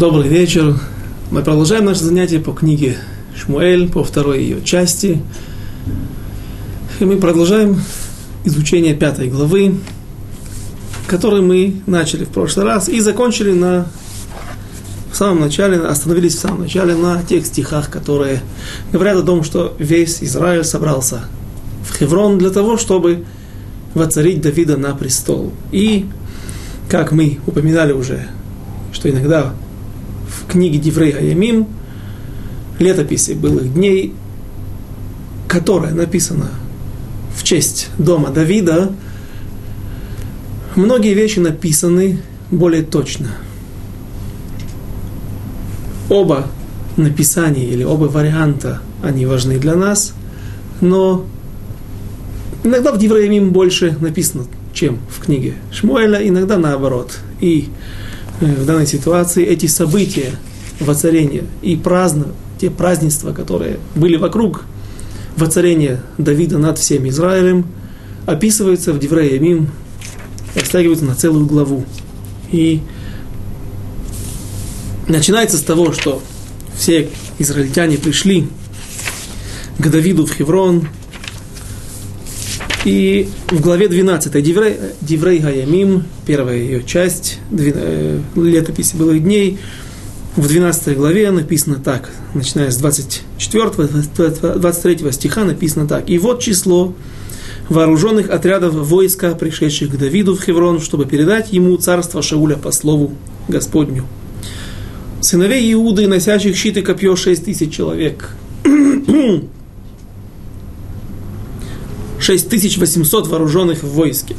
Добрый вечер. Мы продолжаем наше занятие по книге Шмуэль, по второй ее части. И мы продолжаем изучение пятой главы, которую мы начали в прошлый раз и закончили на в самом начале, остановились в самом начале на тех стихах, которые говорят о том, что весь Израиль собрался в Хеврон для того, чтобы воцарить Давида на престол. И, как мы упоминали уже, что иногда в книге Диврей Аямим, летописи былых дней, которая написана в честь дома Давида, многие вещи написаны более точно. Оба написания или оба варианта, они важны для нас, но иногда в Дивреямим больше написано, чем в книге Шмуэля, иногда наоборот. И в данной ситуации эти события воцарения и праздно, те празднества, которые были вокруг воцарения Давида над всем Израилем, описываются в Дивреямим, растягиваются на целую главу. И начинается с того, что все израильтяне пришли к Давиду в Хеврон, и в главе 12 Диврей, Диврей Гаямим, первая ее часть, э, летописи былых дней, в 12 главе написано так, начиная с 24, 23 стиха написано так. «И вот число вооруженных отрядов войска, пришедших к Давиду в Хеврон, чтобы передать ему царство Шауля по слову Господню. Сыновей Иуды, носящих щит и копье, шесть тысяч человек. 6800 вооруженных в войске.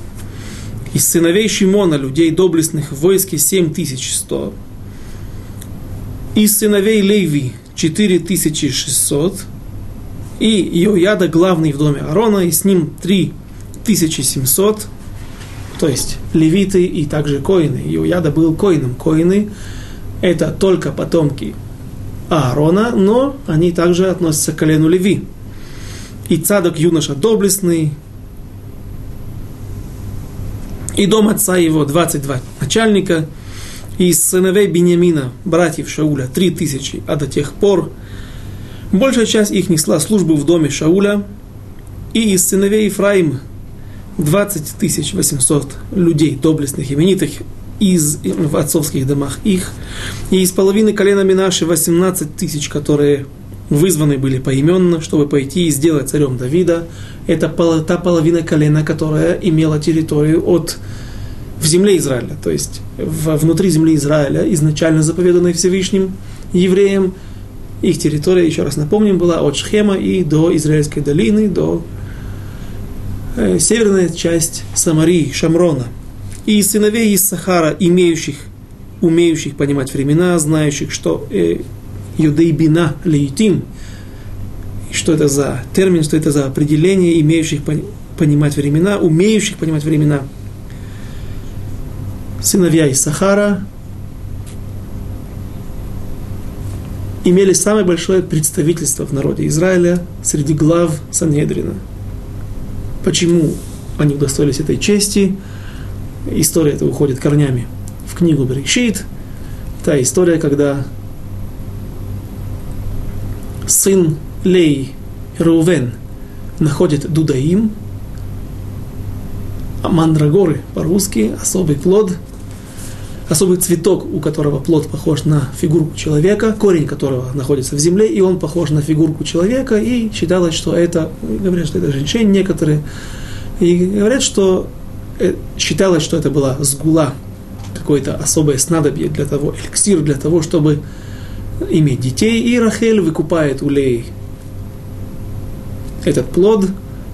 Из сыновей Шимона, людей доблестных в войске, 7100. Из сыновей Леви, 4600. И Иояда, главный в доме Аарона, и с ним 3700. То есть левиты и также коины. Иояда был коином. Коины – это только потомки Аарона, но они также относятся к колену Леви и цадок юноша доблестный, и дом отца его 22 начальника, и сыновей Бениамина, братьев Шауля, 3000, а до тех пор большая часть их несла службу в доме Шауля, и из сыновей Ефраима 20 800 людей, доблестных, именитых, из, в отцовских домах их, и из половины колена Минаши 18 тысяч, которые вызваны были поименно, чтобы пойти и сделать царем Давида. Это та половина колена, которая имела территорию от в земле Израиля, то есть внутри земли Израиля, изначально заповеданной Всевышним евреям. Их территория, еще раз напомним, была от Шхема и до Израильской долины, до э, северная часть Самарии, Шамрона. И сыновей из Сахара, имеющих, умеющих понимать времена, знающих, что э, юдейбина лейтим. Что это за термин, что это за определение, имеющих понимать времена, умеющих понимать времена. Сыновья из Сахара имели самое большое представительство в народе Израиля среди глав Санедрина. Почему они удостоились этой чести? История эта уходит корнями в книгу Берешит. Та история, когда сын Лей, Рувен, находит дудаим, а мандрагоры по-русски, особый плод, особый цветок, у которого плод похож на фигурку человека, корень которого находится в земле, и он похож на фигурку человека, и считалось, что это, говорят, что это женщина некоторые, и говорят, что э, считалось, что это была сгула, какое-то особое снадобье для того, эликсир для того, чтобы иметь детей, и Рахель выкупает у Леи этот плод,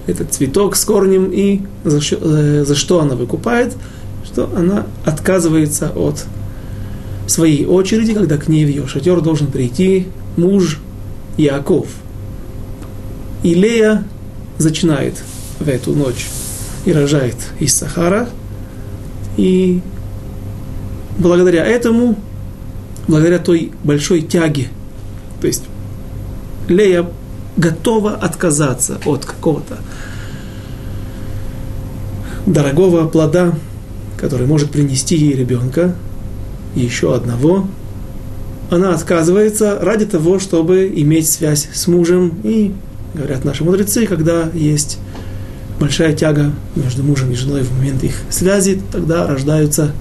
этот цветок с корнем, и за, э, за что она выкупает? Что она отказывается от своей очереди, когда к ней в ее шатер должен прийти муж Яков. И Лея зачинает в эту ночь и рожает из Сахара. И благодаря этому благодаря той большой тяге. То есть Лея готова отказаться от какого-то дорогого плода, который может принести ей ребенка, еще одного, она отказывается ради того, чтобы иметь связь с мужем. И, говорят наши мудрецы, когда есть большая тяга между мужем и женой в момент их связи, тогда рождаются,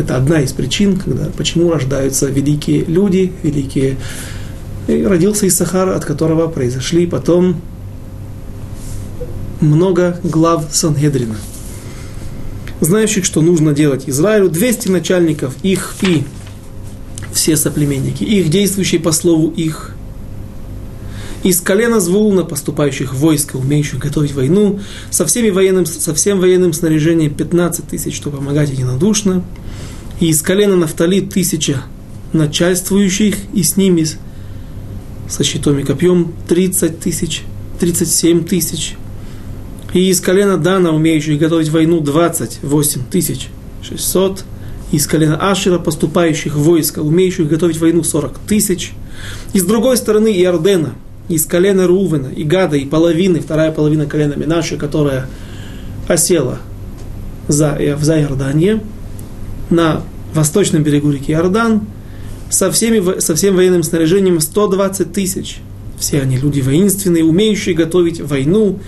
это одна из причин, когда, почему рождаются великие люди, великие... И родился Исахар, от которого произошли потом много глав Сангедрина, знающих, что нужно делать Израилю, 200 начальников, их и все соплеменники, их действующие по слову их, из колена Звулна, поступающих войска, умеющих готовить войну, со, всеми военным, со всем военным снаряжением 15 тысяч, чтобы помогать единодушно, и из колена Нафтали тысяча начальствующих, и с ними со щитом и копьем 30 тысяч, 37 тысяч, и из колена Дана, умеющих готовить войну, 28 тысяч 600, из колена Ашера, поступающих войска, умеющих готовить войну, 40 тысяч, и с другой стороны Иордена, из колена Рувена, и Гада, и половины, вторая половина колена Минаши, которая осела за, за Иордание, на восточном берегу реки Иордан, со, всеми, со всем военным снаряжением 120 тысяч. Все они люди воинственные, умеющие готовить войну,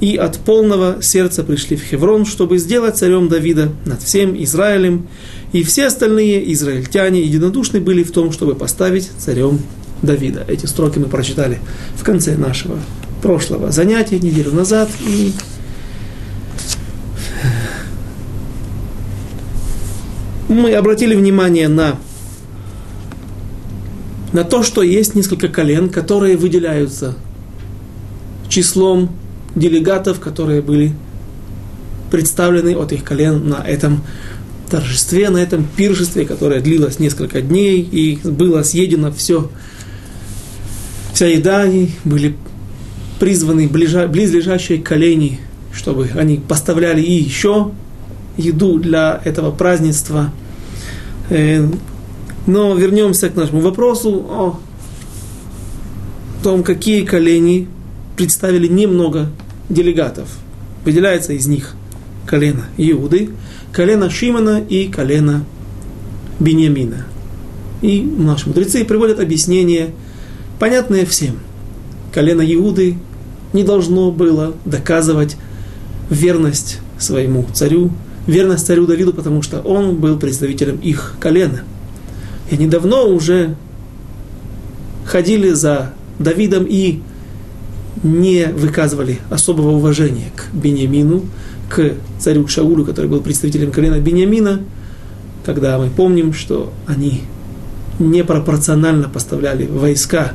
и от полного сердца пришли в Хеврон, чтобы сделать царем Давида над всем Израилем, и все остальные израильтяне единодушны были в том, чтобы поставить царем Давида. Эти строки мы прочитали в конце нашего прошлого занятия, неделю назад. И мы обратили внимание на, на то, что есть несколько колен, которые выделяются числом делегатов, которые были представлены от их колен на этом торжестве, на этом пиршестве, которое длилось несколько дней, и было съедено все вся еда, они были призваны ближа, близлежащие колени, чтобы они поставляли и еще еду для этого празднества. Э, но вернемся к нашему вопросу о том, какие колени представили немного делегатов. Выделяется из них колено Иуды, колено Шимона и колено Беньямина. И наши мудрецы приводят объяснение – понятное всем. Колено Иуды не должно было доказывать верность своему царю, верность царю Давиду, потому что он был представителем их колена. И они давно уже ходили за Давидом и не выказывали особого уважения к Бениамину, к царю Шаулю, который был представителем колена Бениамина, когда мы помним, что они непропорционально поставляли войска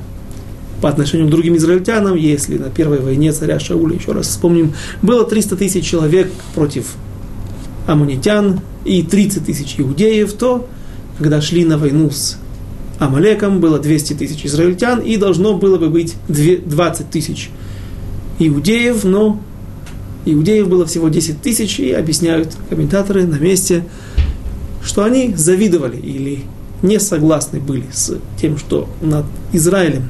по отношению к другим израильтянам, если на первой войне царя Шауля, еще раз вспомним, было 300 тысяч человек против амунитян и 30 тысяч иудеев, то когда шли на войну с Амалеком, было 200 тысяч израильтян и должно было бы быть 20 тысяч иудеев, но иудеев было всего 10 тысяч, и объясняют комментаторы на месте, что они завидовали или не согласны были с тем, что над Израилем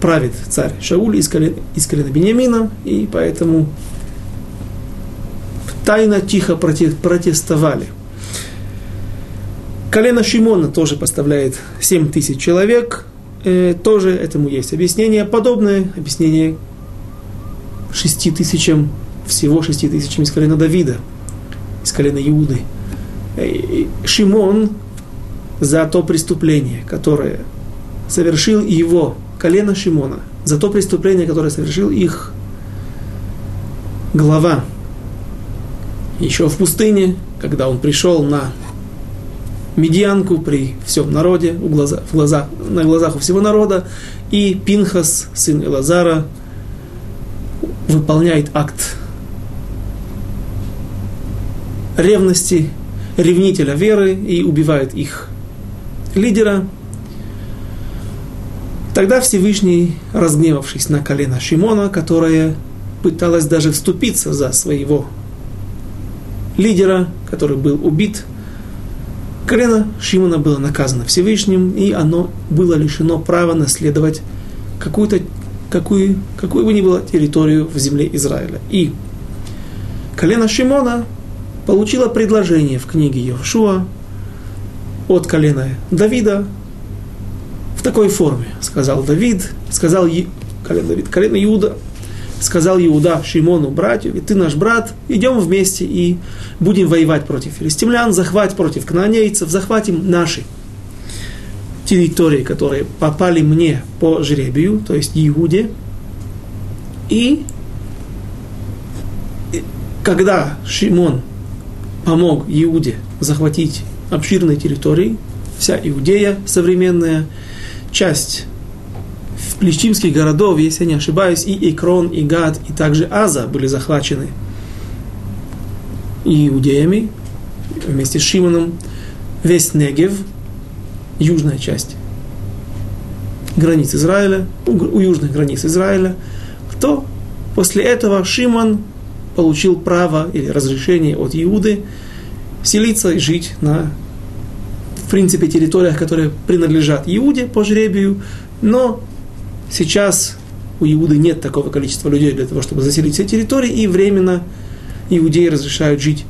правит царь Шауль из колена, из колена Бениамина, и поэтому тайно, тихо протестовали. Колено Шимона тоже поставляет 7 тысяч человек. Э, тоже этому есть объяснение. Подобное объяснение 6 тысячам, всего 6 тысячам из колена Давида, из колена Иуды. Э, Шимон за то преступление, которое совершил его колено Шимона за то преступление, которое совершил их глава. Еще в пустыне, когда он пришел на медианку при всем народе, у глаза, в глаза, на глазах у всего народа, и Пинхас, сын Элазара, выполняет акт ревности, ревнителя веры и убивает их лидера, Тогда Всевышний, разгневавшись на колено Шимона, которое пыталось даже вступиться за своего лидера, который был убит, колено Шимона было наказано Всевышним, и оно было лишено права наследовать какую-то какую, какую бы ни было территорию в земле Израиля. И колено Шимона получило предложение в книге Йошуа от колена Давида в такой форме, сказал Давид, сказал колено Давид, колено Иуда, сказал Иуда Шимону, братью, ты наш брат, идем вместе и будем воевать против филистимлян, захватить против кнаанейцев, захватим наши территории, которые попали мне по жребию, то есть Иуде. И когда Шимон помог Иуде захватить обширные территории, вся Иудея современная, часть плещимских городов, если я не ошибаюсь, и Икрон, и Гад, и также Аза были захвачены иудеями вместе с Шимоном. Весь Негев, южная часть границ Израиля, у южных границ Израиля, то после этого Шимон получил право или разрешение от Иуды селиться и жить на, в принципе, территориях, которые принадлежат Иуде по жребию, но Сейчас у Иуды нет такого количества людей для того, чтобы заселить все территории, и временно иудеи разрешают жить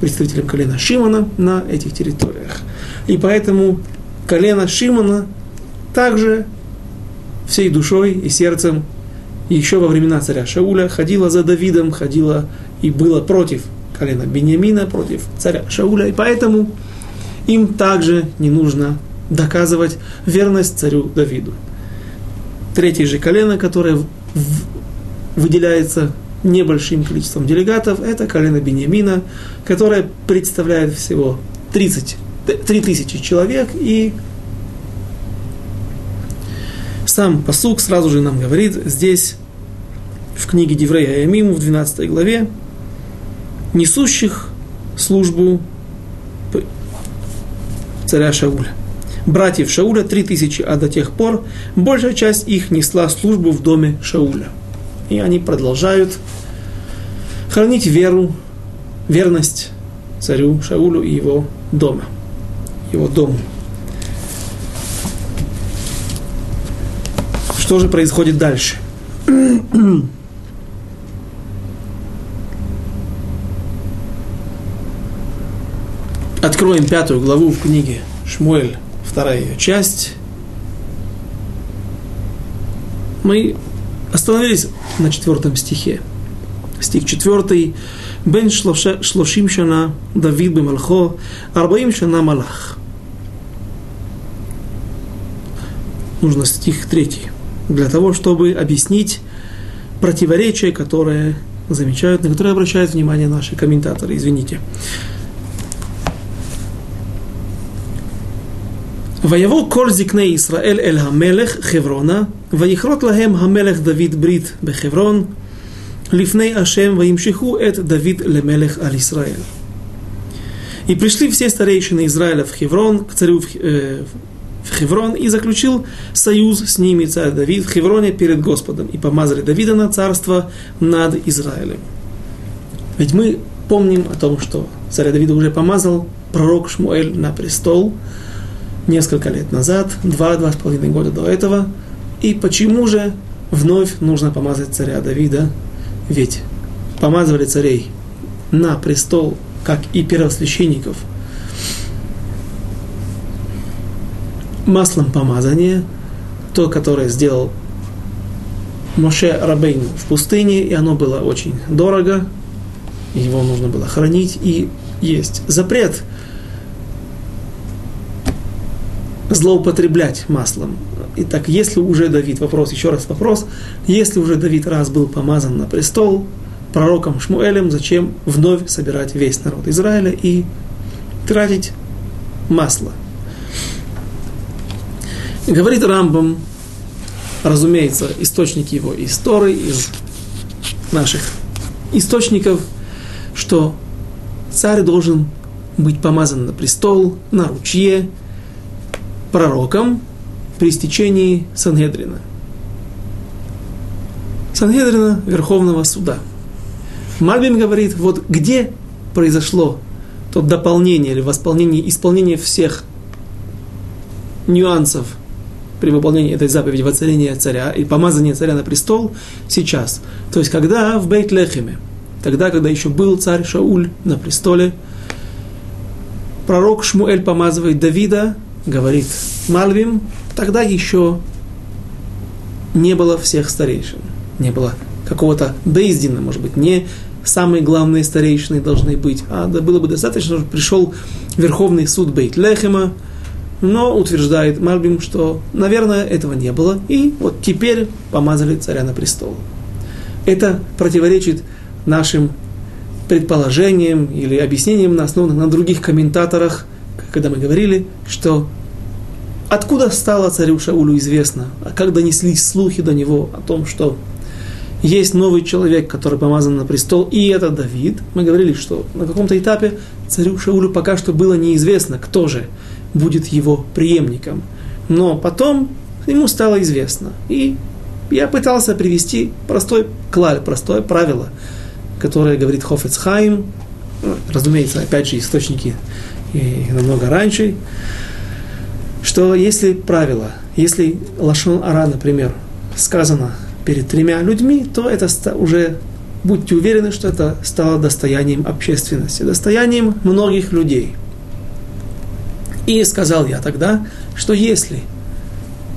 представителям колена Шимона на этих территориях. И поэтому колено Шимона также всей душой и сердцем еще во времена царя Шауля ходила за Давидом, ходила и была против колена Бениамина, против царя Шауля, и поэтому им также не нужно доказывать верность царю Давиду третье же колено, которое выделяется небольшим количеством делегатов, это колено Бениамина, которое представляет всего 30, 3000 человек, и сам посук сразу же нам говорит здесь, в книге Деврея Ямиму, в 12 главе, несущих службу царя Шауля братьев Шауля, три тысячи, а до тех пор большая часть их несла службу в доме Шауля. И они продолжают хранить веру, верность царю Шаулю и его дома, его дому. Что же происходит дальше? Откроем пятую главу в книге Шмуэль вторая ее часть. Мы остановились на четвертом стихе. Стих четвертый. Бен шлошим шана Давид бемалхо, арбаим шана малах. Нужно стих третий. Для того, чтобы объяснить противоречие, которое замечают, на которое обращают внимание наши комментаторы. Извините. ויבוא כל זקני ישראל אל המלך חברונה, ויכרות להם המלך דוד ברית בחברון, לפני השם, וימשכו את דוד למלך על ישראל. И пришли все старейшины Израиля в Хеврон, к царю в, э, в Хеврон, и заключил союз с ними царь Давид в Хевроне перед Господом, и помазали Давида на царство над Израилем. Ведь мы помним о том, что царя Давида уже помазал пророк Шмуэль на престол, несколько лет назад, два-два с половиной года до этого. И почему же вновь нужно помазать царя Давида? Ведь помазывали царей на престол, как и первосвященников, маслом помазания, то, которое сделал Моше Рабейн в пустыне, и оно было очень дорого, его нужно было хранить, и есть запрет – злоупотреблять маслом. Итак, если уже Давид, вопрос, еще раз вопрос, если уже Давид раз был помазан на престол пророком Шмуэлем, зачем вновь собирать весь народ Израиля и тратить масло? Говорит Рамбам, разумеется, источники его истории, из наших источников, что царь должен быть помазан на престол, на ручье, пророком при стечении Сангедрина. Сангедрина Верховного Суда. Мальбим говорит, вот где произошло то дополнение или восполнение, исполнение всех нюансов при выполнении этой заповеди воцарения царя и помазания царя на престол сейчас. То есть, когда в Бейт-Лехеме, тогда, когда еще был царь Шауль на престоле, пророк Шмуэль помазывает Давида говорит Мальвим, тогда еще не было всех старейшин. Не было какого-то Бейздина, может быть, не самые главные старейшины должны быть, а да было бы достаточно, чтобы пришел Верховный суд Бейт Лехема, но утверждает Мальбим, что, наверное, этого не было, и вот теперь помазали царя на престол. Это противоречит нашим предположениям или объяснениям, основанных на других комментаторах, когда мы говорили, что откуда стало царю Шаулю известно, а как донеслись слухи до него о том, что есть новый человек, который помазан на престол, и это Давид. Мы говорили, что на каком-то этапе царю Шаулю пока что было неизвестно, кто же будет его преемником. Но потом ему стало известно. И я пытался привести простой клаль, простое правило, которое говорит Хофецхайм, разумеется, опять же, источники и намного раньше, что если правило, если Лашон Ара, например, сказано перед тремя людьми, то это уже, будьте уверены, что это стало достоянием общественности, достоянием многих людей. И сказал я тогда, что если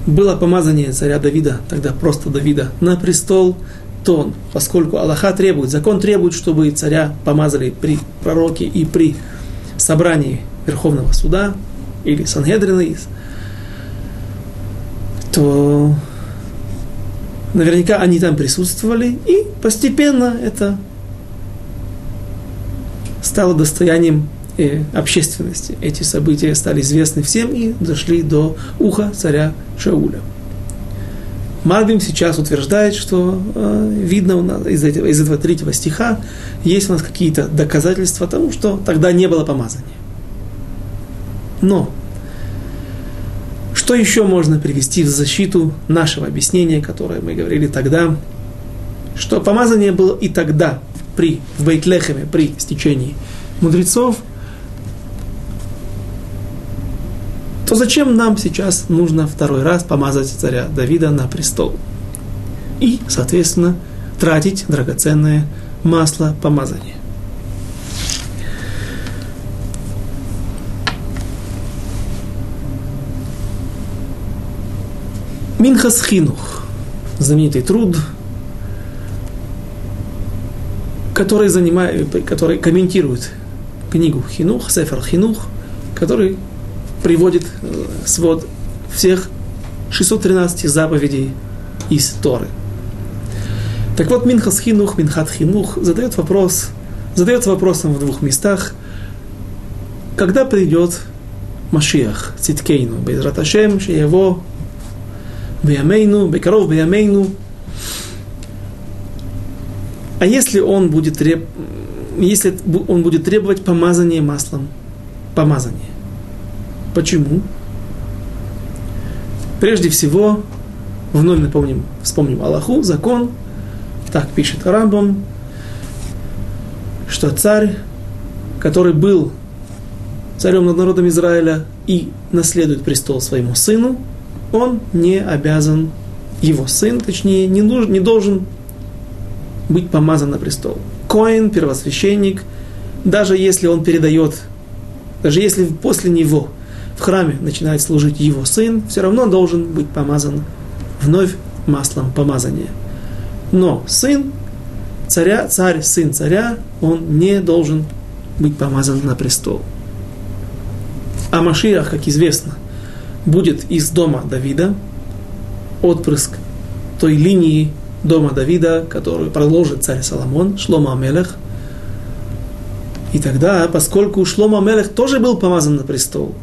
было помазание царя Давида, тогда просто Давида, на престол, то поскольку Аллаха требует, закон требует, чтобы царя помазали при пророке и при собрании Верховного Суда или Сангедрина, то наверняка они там присутствовали, и постепенно это стало достоянием э, общественности. Эти события стали известны всем и дошли до уха царя Шауля. Мальбим сейчас утверждает, что э, видно у нас из этого, из этого третьего стиха есть у нас какие-то доказательства тому, что тогда не было помазания. Но что еще можно привести в защиту нашего объяснения, которое мы говорили тогда, что помазание было и тогда, при, в Бейтлехеме, при стечении мудрецов, то зачем нам сейчас нужно второй раз помазать царя Давида на престол? И, соответственно, тратить драгоценное масло помазания. Минхас Хинух, знаменитый труд, который, занимает, который комментирует книгу Хинух, Сефер Хинух, который приводит э, свод всех 613 заповедей из Торы. Так вот, Минхас Хинух, Минхат Хинух задает вопрос, задается вопросом в двух местах, когда придет Машиах, Циткейну, Безраташем, его Биямейну, Бекаров Биямейну. А если он будет, треб... если он будет требовать помазания маслом, помазание. Почему? Прежде всего, вновь напомним, вспомним Аллаху, закон, так пишет Рамбам, что царь, который был царем над народом Израиля и наследует престол своему сыну, он не обязан, его сын, точнее, не, нужен, не должен быть помазан на престол. Коин, первосвященник, даже если он передает, даже если после него в храме начинает служить его сын, все равно должен быть помазан вновь маслом помазания. Но сын царя, царь, сын царя, он не должен быть помазан на престол. А Машиах, как известно, будет из дома Давида, отпрыск той линии дома Давида, которую продолжит царь Соломон, Шлома Амелех. И тогда, поскольку Шлома Амелех тоже был помазан на престол,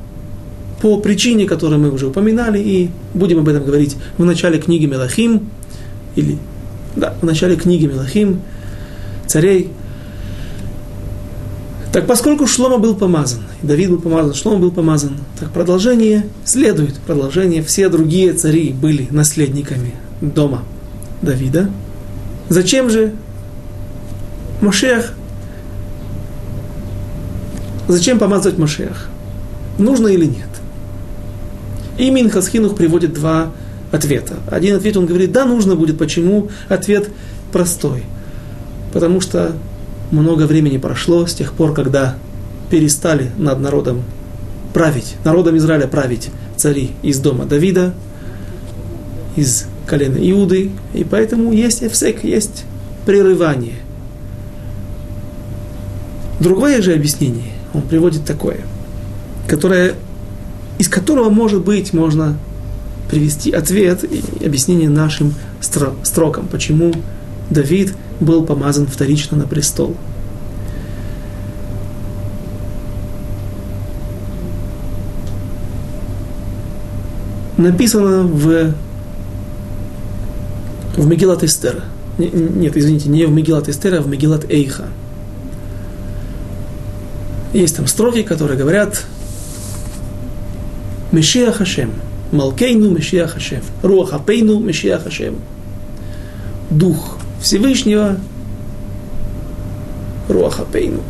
по причине, которую мы уже упоминали, и будем об этом говорить в начале книги Мелахим, или, да, в начале книги Мелахим, царей так поскольку Шлома был помазан, Давид был помазан, Шлома был помазан, так продолжение следует, продолжение, все другие цари были наследниками дома Давида. Зачем же Машех? Зачем помазать Машех? Нужно или нет? И Минхасхинух приводит два ответа. Один ответ он говорит, да, нужно будет. Почему? Ответ простой. Потому что много времени прошло с тех пор, когда перестали над народом править, народом Израиля править цари из дома Давида, из колена Иуды, и поэтому есть эфсек, есть прерывание. Другое же объяснение он приводит такое, которое, из которого, может быть, можно привести ответ и объяснение нашим строкам, почему Давид был помазан вторично на престол. Написано в, в Мегилат Эстер. Нет, извините, не в Мегилат Эстер, а в Мегилат Эйха. Есть там строки, которые говорят Мешия Хашем, Малкейну Мешия Хашем, Руахапейну Мешия Хашем. Дух Всевышнего, Руахапейну,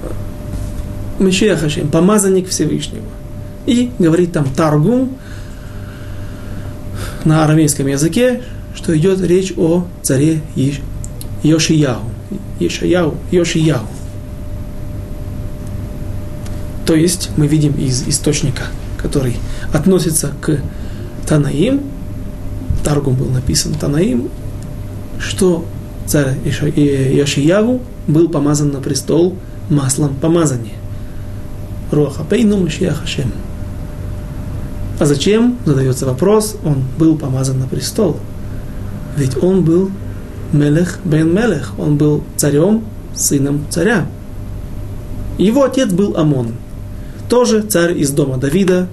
Мешия Хашем, помазанник Всевышнего. И говорит там Таргум на арамейском языке, что идет речь о царе Йошияу. Ешаяу, Йошияу. То есть мы видим из источника, который относится к Танаим, Таргум был написан Танаим, что царь Яшиягу был помазан на престол маслом помазания. Руаха Пейну Машиахашем. А зачем, задается вопрос, он был помазан на престол? Ведь он был Мелех бен Мелех, он был царем, сыном царя. Его отец был Амон тоже царь из дома Давида,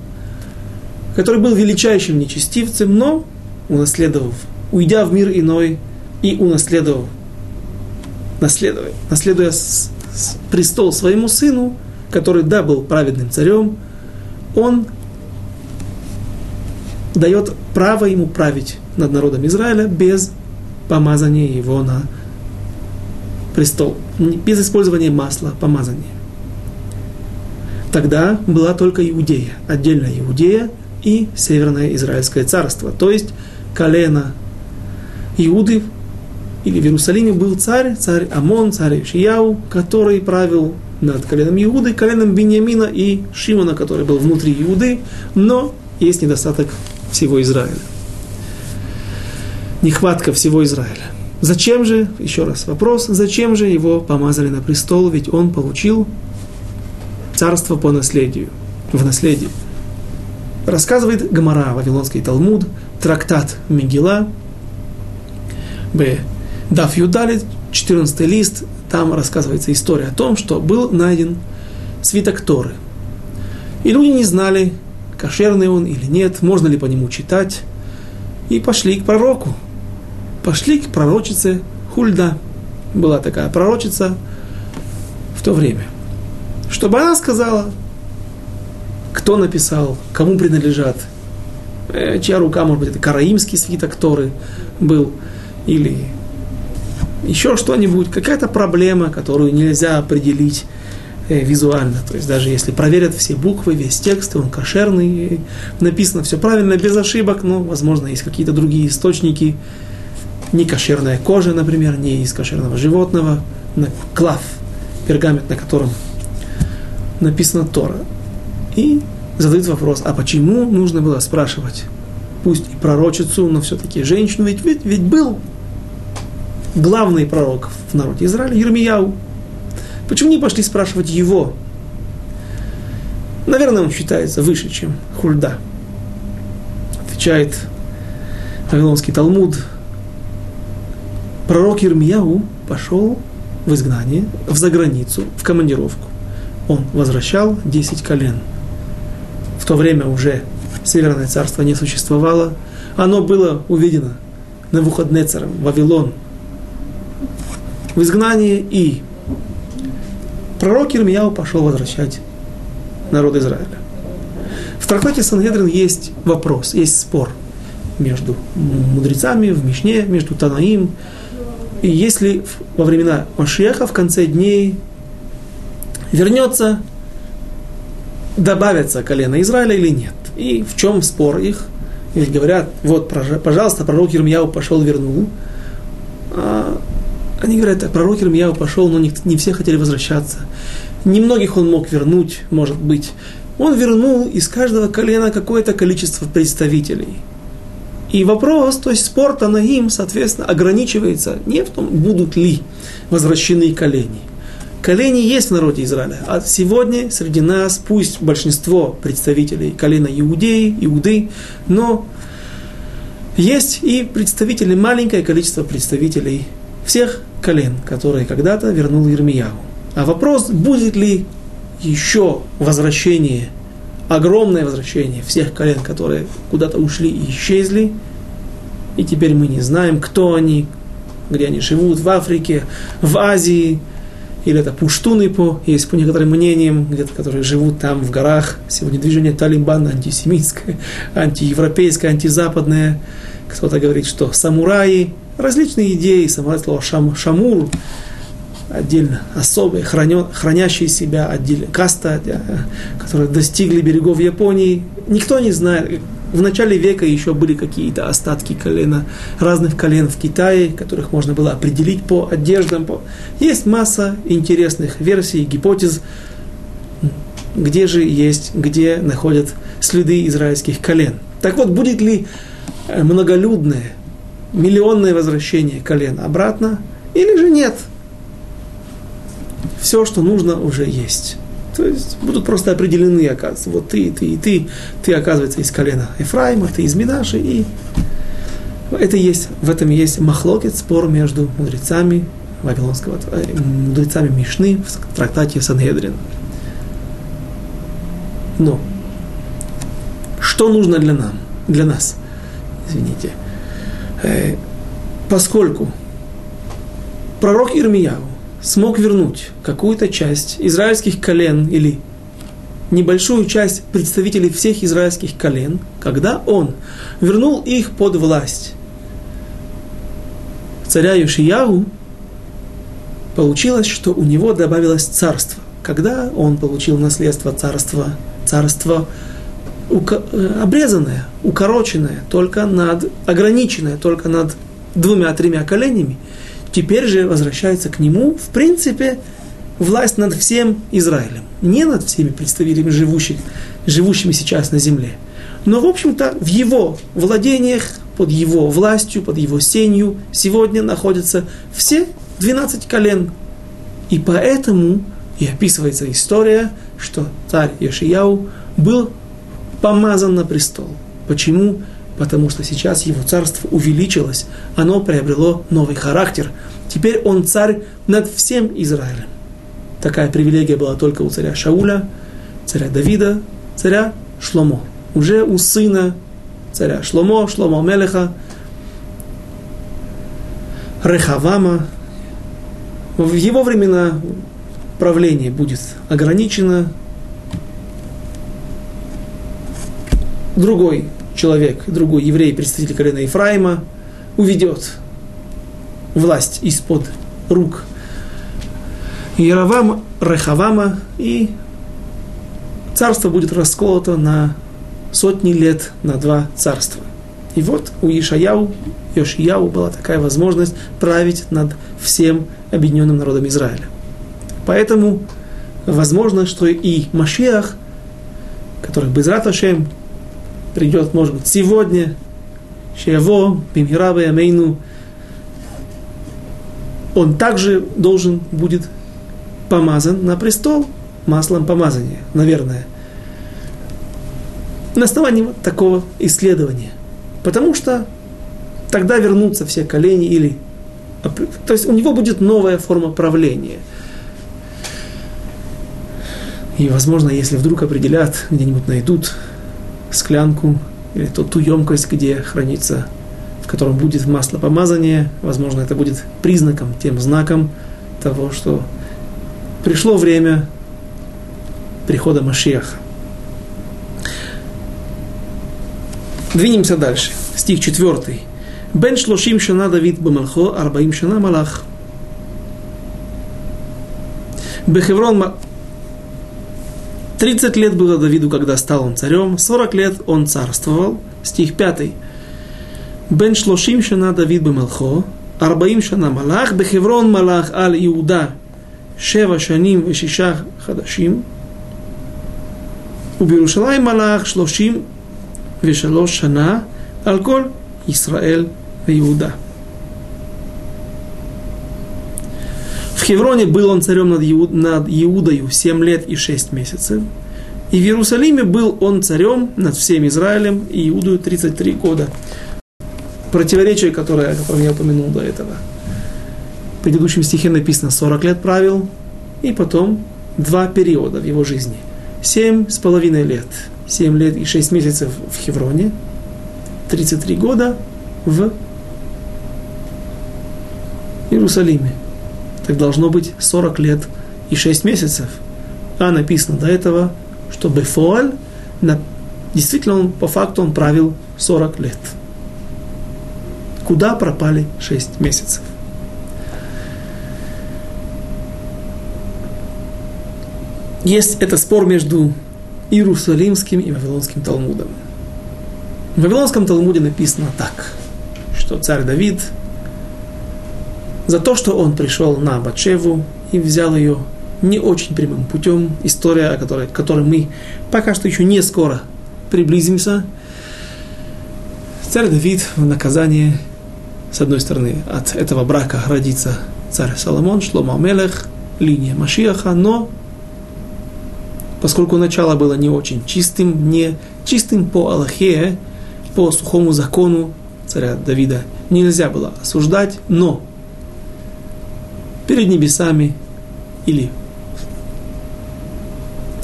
который был величайшим нечестивцем, но унаследовав, уйдя в мир иной и унаследовав, наследуя, наследуя престол своему сыну, который, да, был праведным царем, он дает право ему править над народом Израиля без помазания его на престол, без использования масла помазания. Тогда была только Иудея, отдельная Иудея и Северное Израильское царство. То есть колено Иуды или в Иерусалиме был царь, царь Амон, царь Шияу, который правил над коленом Иуды, коленом Беньямина и Шимона, который был внутри Иуды, но есть недостаток всего Израиля. Нехватка всего Израиля. Зачем же, еще раз вопрос, зачем же его помазали на престол, ведь он получил царство по наследию, в наследии. Рассказывает Гамара, Вавилонский Талмуд, трактат Мигила, Б. Даф Юдалит, 14 лист, там рассказывается история о том, что был найден свиток Торы. И люди не знали, кошерный он или нет, можно ли по нему читать. И пошли к пророку. Пошли к пророчице Хульда. Была такая пророчица в то время чтобы она сказала, кто написал, кому принадлежат, э, чья рука, может быть, это караимский свиток Торы был, или еще что-нибудь, какая-то проблема, которую нельзя определить э, визуально. То есть даже если проверят все буквы, весь текст, он кошерный, написано все правильно, без ошибок, но, возможно, есть какие-то другие источники, не кошерная кожа, например, не из кошерного животного, клав, пергамент, на котором написано Тора. И задают вопрос, а почему нужно было спрашивать, пусть и пророчицу, но все-таки женщину, ведь, ведь, ведь был главный пророк в народе Израиля, Ермияу. Почему не пошли спрашивать его? Наверное, он считается выше, чем Хульда. Отвечает Вавилонский Талмуд. Пророк Ермияу пошел в изгнание, в заграницу, в командировку он возвращал 10 колен. В то время уже Северное царство не существовало. Оно было увидено на Навуходнецером, Вавилон, в изгнании, и пророк Ирмияу пошел возвращать народ Израиля. В трактате Сангедрин есть вопрос, есть спор между мудрецами в Мишне, между Танаим. И если во времена Машеха в конце дней вернется, добавится колено Израиля или нет. И в чем спор их? Ведь говорят, вот, пожалуйста, пророк Ермияу пошел, вернул. А они говорят, так, пророк Ермияу пошел, но не, не все хотели возвращаться. Немногих он мог вернуть, может быть, он вернул из каждого колена какое-то количество представителей. И вопрос, то есть спор Танаим, соответственно, ограничивается не в том, будут ли возвращены колени. Колени есть в народе Израиля, а сегодня среди нас, пусть большинство представителей колена Иудеи, Иуды, но есть и представители, маленькое количество представителей всех колен, которые когда-то вернул Ирмияу. А вопрос, будет ли еще возвращение, огромное возвращение всех колен, которые куда-то ушли и исчезли, и теперь мы не знаем, кто они, где они живут, в Африке, в Азии, или это пуштуны по, есть по некоторым мнениям, где-то, которые живут там в горах. Сегодня движение Талибана антисемитское, антиевропейское, антизападное. Кто-то говорит, что самураи, различные идеи, самурай слово шам, шамур, отдельно особые, хранен, хранящие себя отдельно, каста, э, которые достигли берегов Японии. Никто не знает. В начале века еще были какие-то остатки колена, разных колен в Китае, которых можно было определить по одеждам. По... Есть масса интересных версий, гипотез, где же есть, где находят следы израильских колен. Так вот, будет ли э, многолюдное, миллионное возвращение колен обратно, или же нет – все, что нужно, уже есть. То есть будут просто определены, оказывается, вот ты, ты и ты, ты, оказывается, из колена Ефраима, ты из Минаши, и это есть, в этом есть махлокет, спор между мудрецами Вавилонского, э, мудрецами Мишны в трактате Сангедрин. Но что нужно для нам, для нас, извините, э, поскольку пророк Ирмияу смог вернуть какую-то часть израильских колен или небольшую часть представителей всех израильских колен, когда он вернул их под власть царя Юшиягу, получилось, что у него добавилось царство. Когда он получил наследство царства, царство обрезанное, укороченное, только над, ограниченное только над двумя-тремя коленями – теперь же возвращается к нему, в принципе, власть над всем Израилем. Не над всеми представителями живущих, живущими сейчас на земле. Но, в общем-то, в его владениях, под его властью, под его сенью сегодня находятся все 12 колен. И поэтому и описывается история, что царь Ешияу был помазан на престол. Почему? потому что сейчас его царство увеличилось, оно приобрело новый характер. Теперь он царь над всем Израилем. Такая привилегия была только у царя Шауля, царя Давида, царя Шломо. Уже у сына царя Шломо, Шломо Мелеха, Рехавама. В его времена правление будет ограничено. Другой человек, другой еврей, представитель колена Ефраима, уведет власть из-под рук Яровама, Рехавама, и царство будет расколото на сотни лет на два царства. И вот у Ишаяу, Йошияу была такая возможность править над всем объединенным народом Израиля. Поэтому возможно, что и Машиах, который Безрат Ашем придет, может быть, сегодня, Шево, Бимхираба Ямейну, он также должен будет помазан на престол маслом помазания, наверное. На основании такого исследования. Потому что тогда вернутся все колени или... То есть у него будет новая форма правления. И, возможно, если вдруг определят, где-нибудь найдут склянку или ту, ту емкость, где хранится, в котором будет масло помазания. Возможно, это будет признаком, тем знаком того, что пришло время прихода Машиаха. Двинемся дальше. Стих 4. Бен шлошим шана Давид бамалхо, арбаим шана малах. Бехеврон 30 лет было Давиду, когда стал он царем, 40 лет он царствовал. Стих 5. Бен шлошим шана Давид бемалхо, арбаим шана малах, бехеврон малах ал Иуда, шева шаним вешиша хадашим, ובירושלים מלך שלושים ושלוש שנה על כל ישראל ויהודה. В Хевроне был он царем над, Иуд, над Иудою 7 лет и 6 месяцев. И в Иерусалиме был он царем над всем Израилем и Иудою 33 года. Противоречие, которое, о котором я упомянул до этого. В предыдущем стихе написано 40 лет правил, и потом два периода в его жизни. Семь с половиной лет. Семь лет и шесть месяцев в Хевроне. 33 года в Иерусалиме так должно быть 40 лет и 6 месяцев. А написано до этого, что Бефоаль, действительно он, по факту он правил 40 лет. Куда пропали 6 месяцев? Есть это спор между Иерусалимским и Вавилонским Талмудом. В Вавилонском Талмуде написано так, что царь Давид – за то, что он пришел на Батшеву и взял ее не очень прямым путем. История, о которой, к которой мы пока что еще не скоро приблизимся. Царь Давид в наказание, с одной стороны, от этого брака родится царь Соломон, Шлома Мелех, линия Машиаха, но поскольку начало было не очень чистым, не чистым по Аллахе, по сухому закону царя Давида нельзя было осуждать, но перед небесами или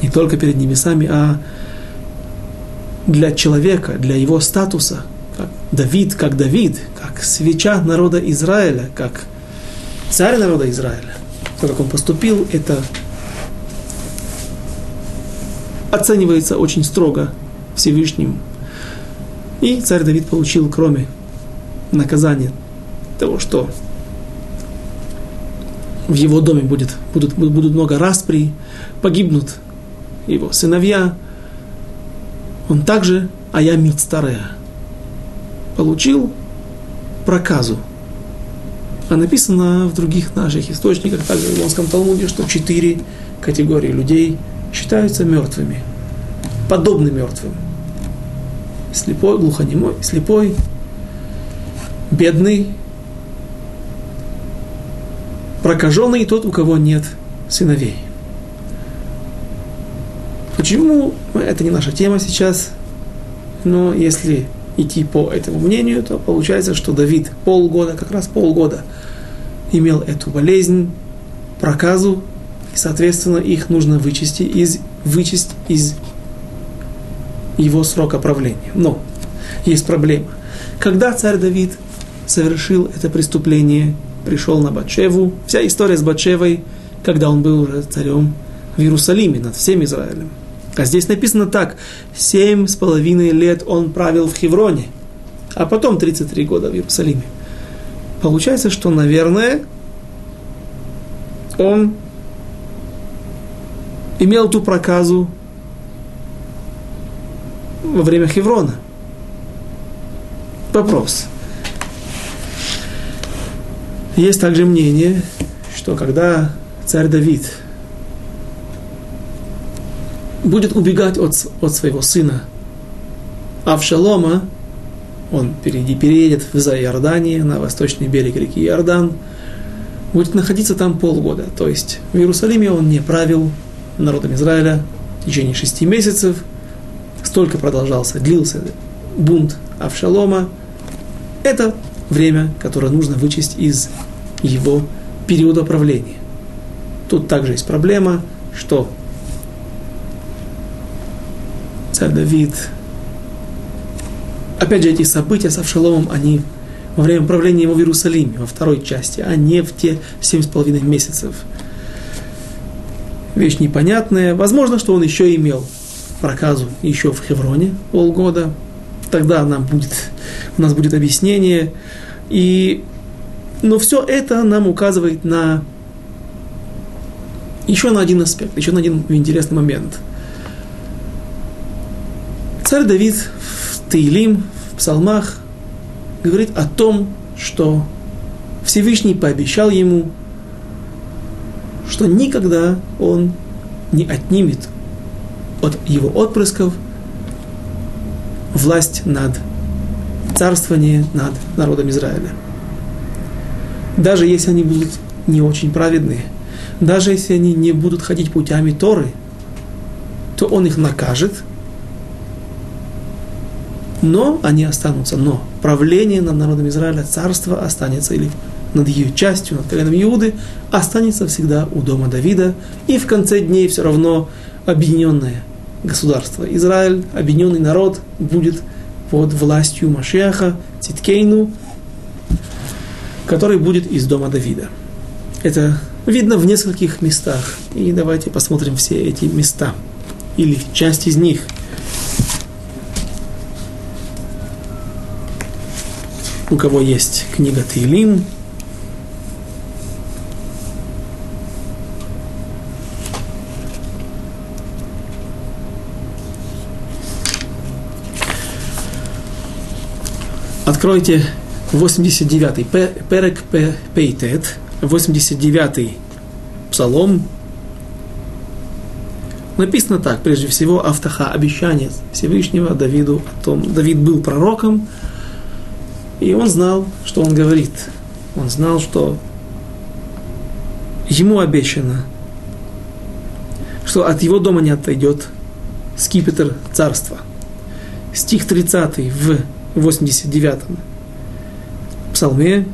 не только перед небесами, а для человека, для его статуса, как Давид, как Давид, как свеча народа Израиля, как царь народа Израиля, то, как он поступил, это оценивается очень строго Всевышним. И царь Давид получил, кроме наказания того, что в его доме будет, будут, будут много распри, погибнут его сыновья. Он также, а я мить старая, получил проказу. А написано в других наших источниках, также в Илонском Талмуде, что четыре категории людей считаются мертвыми, подобны мертвым. Слепой, глухонемой, слепой, бедный прокаженный тот, у кого нет сыновей. Почему? Это не наша тема сейчас, но если идти по этому мнению, то получается, что Давид полгода, как раз полгода, имел эту болезнь, проказу, и, соответственно, их нужно вычесть из, вычесть из его срока правления. Но есть проблема. Когда царь Давид совершил это преступление пришел на Батшеву. Вся история с Батшевой, когда он был уже царем в Иерусалиме над всем Израилем. А здесь написано так, семь с половиной лет он правил в Хевроне, а потом 33 года в Иерусалиме. Получается, что, наверное, он имел ту проказу во время Хеврона. Вопрос. Есть также мнение, что когда царь Давид будет убегать от, от своего сына Авшалома, он впереди переедет в Иордании, на восточный берег реки Иордан, будет находиться там полгода. То есть в Иерусалиме он не правил народом Израиля в течение шести месяцев. Столько продолжался, длился бунт Авшалома. Это время, которое нужно вычесть из его периода правления. Тут также есть проблема, что царь Давид, опять же, эти события с Авшаломом, они во время правления его в Иерусалиме, во второй части, а не в те семь с половиной месяцев. Вещь непонятная. Возможно, что он еще имел проказу еще в Хевроне полгода. Тогда нам будет, у нас будет объяснение. И но все это нам указывает на еще на один аспект, еще на один интересный момент. Царь Давид в Таилим, в псалмах, говорит о том, что Всевышний пообещал ему, что никогда он не отнимет от его отпрысков власть над царствование над народом Израиля. Даже если они будут не очень праведные, даже если они не будут ходить путями Торы, то он их накажет, но они останутся. Но правление над народом Израиля, царство останется, или над ее частью, над коленом Иуды, останется всегда у дома Давида, и в конце дней все равно объединенное государство. Израиль, объединенный народ, будет под властью Машеха, Циткейну, который будет из дома Давида. Это видно в нескольких местах. И давайте посмотрим все эти места, или часть из них. У кого есть книга Тейлим, Откройте 89-й Перек Пейтет, 89-й Псалом. Написано так, прежде всего, Автаха, обещание Всевышнего Давиду о том, Давид был пророком, и он знал, что он говорит. Он знал, что ему обещано, что от его дома не отойдет скипетр царства. Стих 30 в 89-м псалме.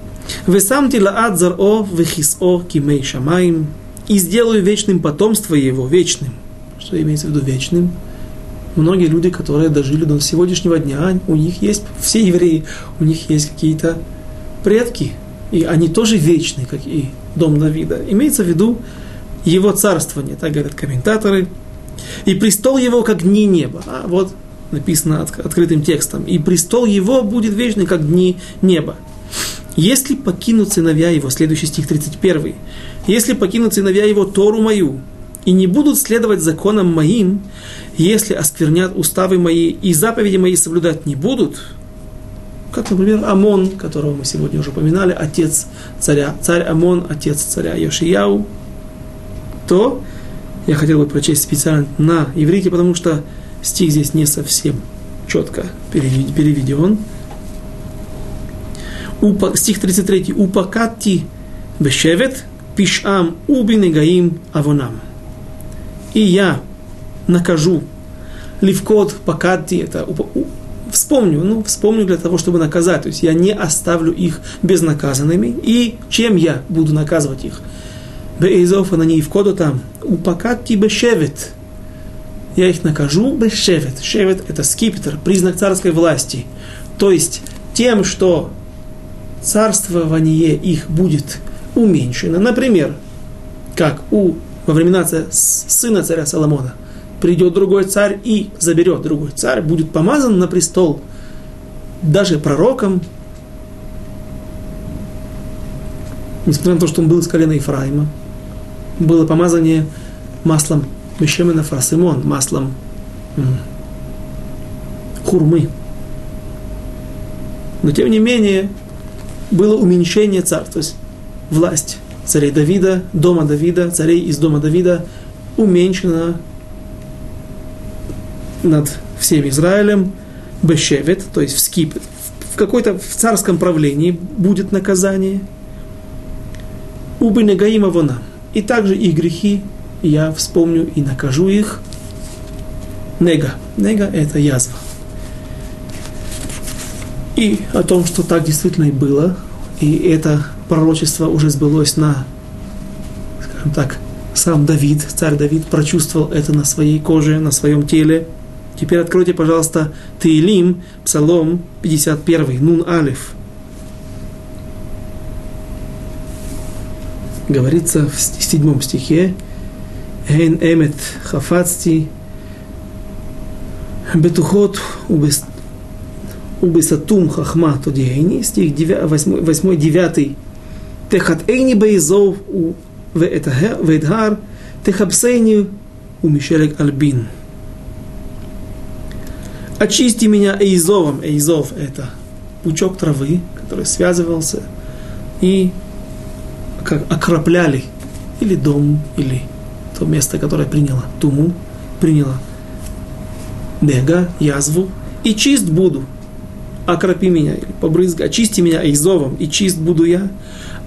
«Вы сам тилаат заро вехисо кимей шамаим» «И сделаю вечным потомство его, вечным». Что имеется в виду вечным? Многие люди, которые дожили до сегодняшнего дня, у них есть, все евреи, у них есть какие-то предки, и они тоже вечны, как и дом Давида. Имеется в виду его царствование, так говорят комментаторы. И престол его, как дни неба. А вот написано открытым текстом, и престол его будет вечный, как дни неба. Если покинут сыновья его, следующий стих 31, если покинут сыновья его Тору мою, и не будут следовать законам моим, если осквернят уставы мои и заповеди мои соблюдать не будут, как, например, Амон, которого мы сегодня уже упоминали, отец царя, царь Амон, отец царя Йошияу, то я хотел бы прочесть специально на иврите, потому что стих здесь не совсем четко переведен. Стих 33. Упакати бешевет пишам убинегаим авонам. И я накажу ливкот покати, это вспомню, ну, вспомню для того, чтобы наказать. То есть я не оставлю их безнаказанными. И чем я буду наказывать их? Беизов на ней вкоду там. Упакати бешевет я их накажу бешевет. Шевет – это скипетр, признак царской власти. То есть тем, что царствование их будет уменьшено. Например, как у, во времена сына царя Соломона придет другой царь и заберет другой царь, будет помазан на престол даже пророком, несмотря на то, что он был из колена Ефраима, было помазание маслом Бешемена фасимон, маслом хурмы. Но тем не менее, было уменьшение царств, то есть власть царей Давида, дома Давида, царей из дома Давида уменьшена над всем Израилем, бешевет, то есть в скип, в какой-то в царском правлении будет наказание. Убы негаима вона. И также их грехи я вспомню и накажу их. Нега. Нега – это язва. И о том, что так действительно и было, и это пророчество уже сбылось на, скажем так, сам Давид, царь Давид, прочувствовал это на своей коже, на своем теле. Теперь откройте, пожалуйста, Таилим, Псалом 51, Нун Алиф. Говорится в седьмом стихе, «Ген эмет хафацти, бетухот убест Убисатум хахма тодиэйни, стих 8-9. Техат эйни бейзов у вэдгар, техабсейни у мишелек альбин. Очисти меня эйзовом. Эйзов – это пучок травы, который связывался, и как окропляли или дом, или то место, которое приняло туму, приняло бега, язву, и чист буду – Окропи меня, или побрызгай, очисти меня изовом, и чист буду я,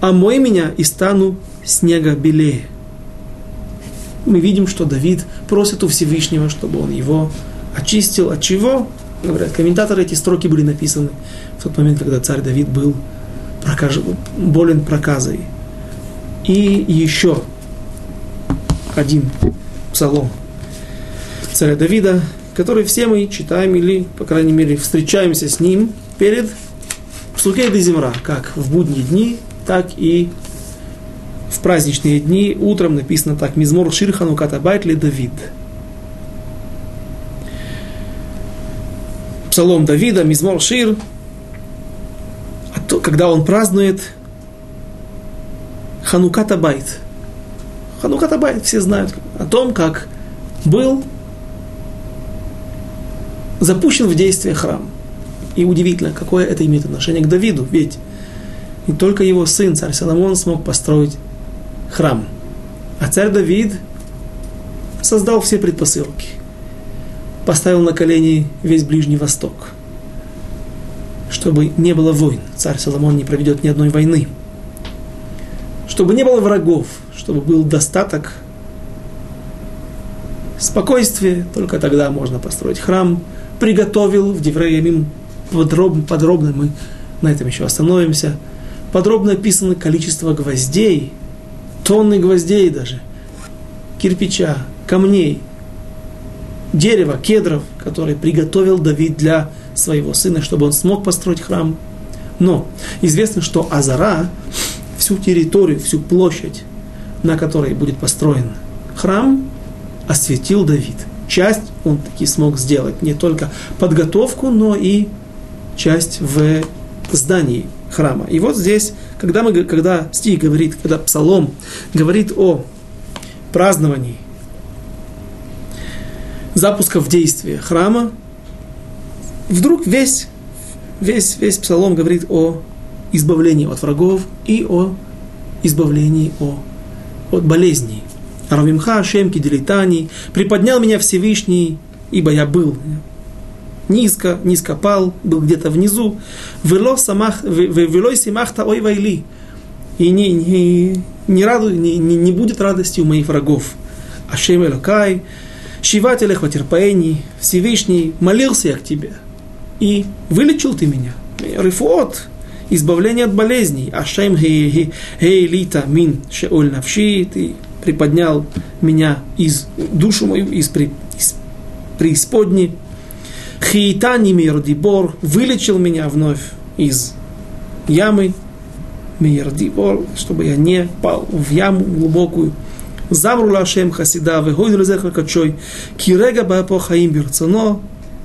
а мой меня и стану снега белее. Мы видим, что Давид просит у Всевышнего, чтобы он его очистил. От чего? Говорят, комментаторы, эти строки были написаны в тот момент, когда царь Давид был прокаж... болен проказой. И еще один псалом царя Давида, который все мы читаем или, по крайней мере, встречаемся с ним перед Псукей де Земра, как в будние дни, так и в праздничные дни. Утром написано так, Мизмор Ширхану Катабайт ли Давид. Псалом Давида, Мизмор Шир, а то, когда он празднует Хануката Байт. Хануката Байт, все знают о том, как был запущен в действие храм. И удивительно, какое это имеет отношение к Давиду, ведь не только его сын, царь Соломон, смог построить храм. А царь Давид создал все предпосылки. Поставил на колени весь Ближний Восток. Чтобы не было войн. Царь Соломон не проведет ни одной войны. Чтобы не было врагов. Чтобы был достаток спокойствие, только тогда можно построить храм. Приготовил в Девреямим подробно, подробно, мы на этом еще остановимся, подробно описано количество гвоздей, тонны гвоздей даже, кирпича, камней, дерева, кедров, которые приготовил Давид для своего сына, чтобы он смог построить храм. Но известно, что Азара, всю территорию, всю площадь, на которой будет построен храм, осветил Давид. Часть он таки смог сделать, не только подготовку, но и часть в здании храма. И вот здесь, когда, мы, когда стих говорит, когда псалом говорит о праздновании запуска в действие храма, вдруг весь, весь, весь псалом говорит о избавлении от врагов и о избавлении о, от болезней. Равимха, Шемки, Делитани, приподнял меня Всевышний, ибо я был низко, низко пал, был где-то внизу. Вело самах, велой симахта ой вайли. И не, не, не, раду, не, не, не будет радости у моих врагов. Ашем Элокай, Шиват Элех Ватерпаэни, Всевышний, молился я к тебе. И вылечил ты меня. Рифот, избавление от болезней. Ашем Хейлита Мин Шеоль Навши, ты приподнял меня из душу мою, из, при, из преисподней. Хиитани Мирдибор вылечил меня вновь из ямы Мирдибор, чтобы я не пал в яму глубокую. Замру Лашем Хасида, Вегойду Лезехар Качой, Кирега Баапо Хаим Бирцано,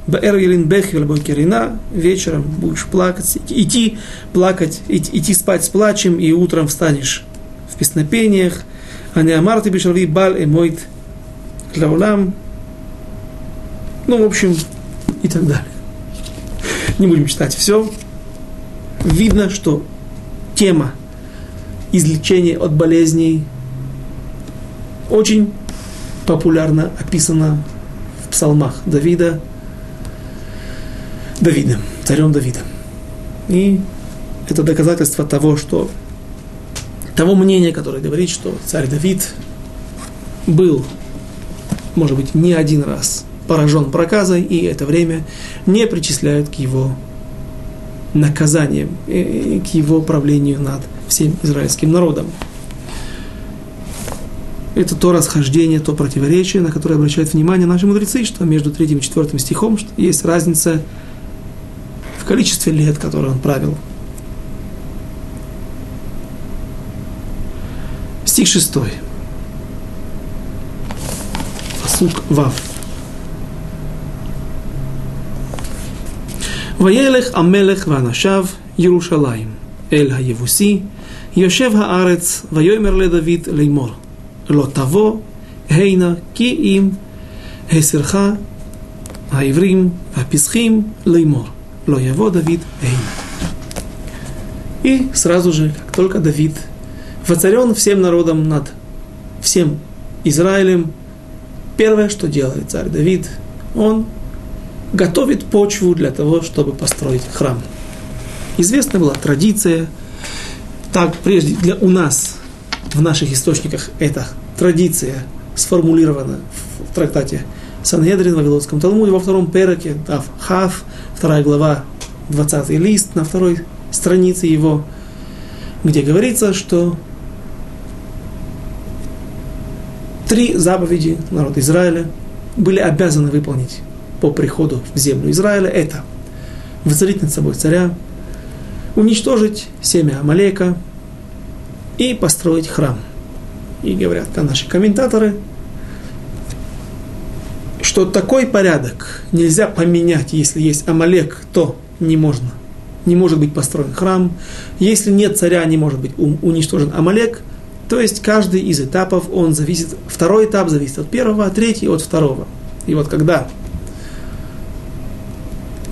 Баэр Елин Бехи Керина, вечером будешь плакать, идти плакать, идти, идти спать с плачем, и утром встанешь в песнопениях. Амарти Бишарви Бал Эмойт Лаулам. Ну, в общем, и так далее. Не будем читать все. Видно, что тема излечения от болезней очень популярно описана в псалмах Давида, Давидом, царем Давидом. И это доказательство того, что того мнения, которое говорит, что царь Давид был, может быть, не один раз поражен проказой, и это время не причисляют к его наказаниям, и к его правлению над всем израильским народом. Это то расхождение, то противоречие, на которое обращают внимание наши мудрецы, что между третьим и четвертым стихом есть разница в количестве лет, которые он правил. стих 6. Пасук Вав. Ваелех Амелех Ванашав Иерушалаим Эль Хаевуси Йошев Хаарец Вайомер Ле Давид Леймор Лотаво Гейна Ки им Хесерха Аеврим Аписхим Леймор Лоево Давид Гейна. И сразу же, как только Давид воцарен всем народом над всем Израилем, первое, что делает царь Давид, он готовит почву для того, чтобы построить храм. Известна была традиция, так прежде для у нас в наших источниках эта традиция сформулирована в трактате Сангедрин в Вавилонском Талмуде во втором переке, Тав Хав, вторая глава, 20 лист на второй странице его, где говорится, что три заповеди народа Израиля были обязаны выполнить по приходу в землю Израиля. Это воцарить над собой царя, уничтожить семя Амалека и построить храм. И говорят наши комментаторы, что такой порядок нельзя поменять, если есть Амалек, то не можно. Не может быть построен храм. Если нет царя, не может быть уничтожен Амалек. То есть каждый из этапов, он зависит, второй этап зависит от первого, а третий от второго. И вот когда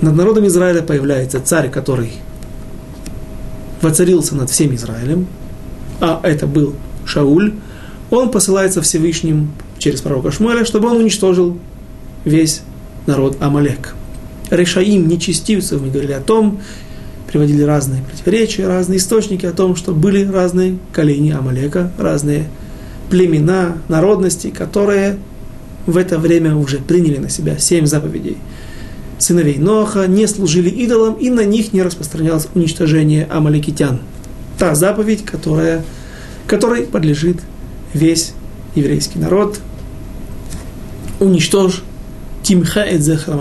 над народом Израиля появляется царь, который воцарился над всем Израилем, а это был Шауль, он посылается Всевышним через пророка Шмуэля, чтобы он уничтожил весь народ Амалек. Решаим, нечестивцев, мы говорили о том, приводили разные противоречия, разные источники о том, что были разные колени Амалека, разные племена, народности, которые в это время уже приняли на себя семь заповедей – сыновей Ноаха не служили идолам, и на них не распространялось уничтожение амаликитян. Та заповедь, которая, которой подлежит весь еврейский народ. Уничтожь Тимха Эдзехар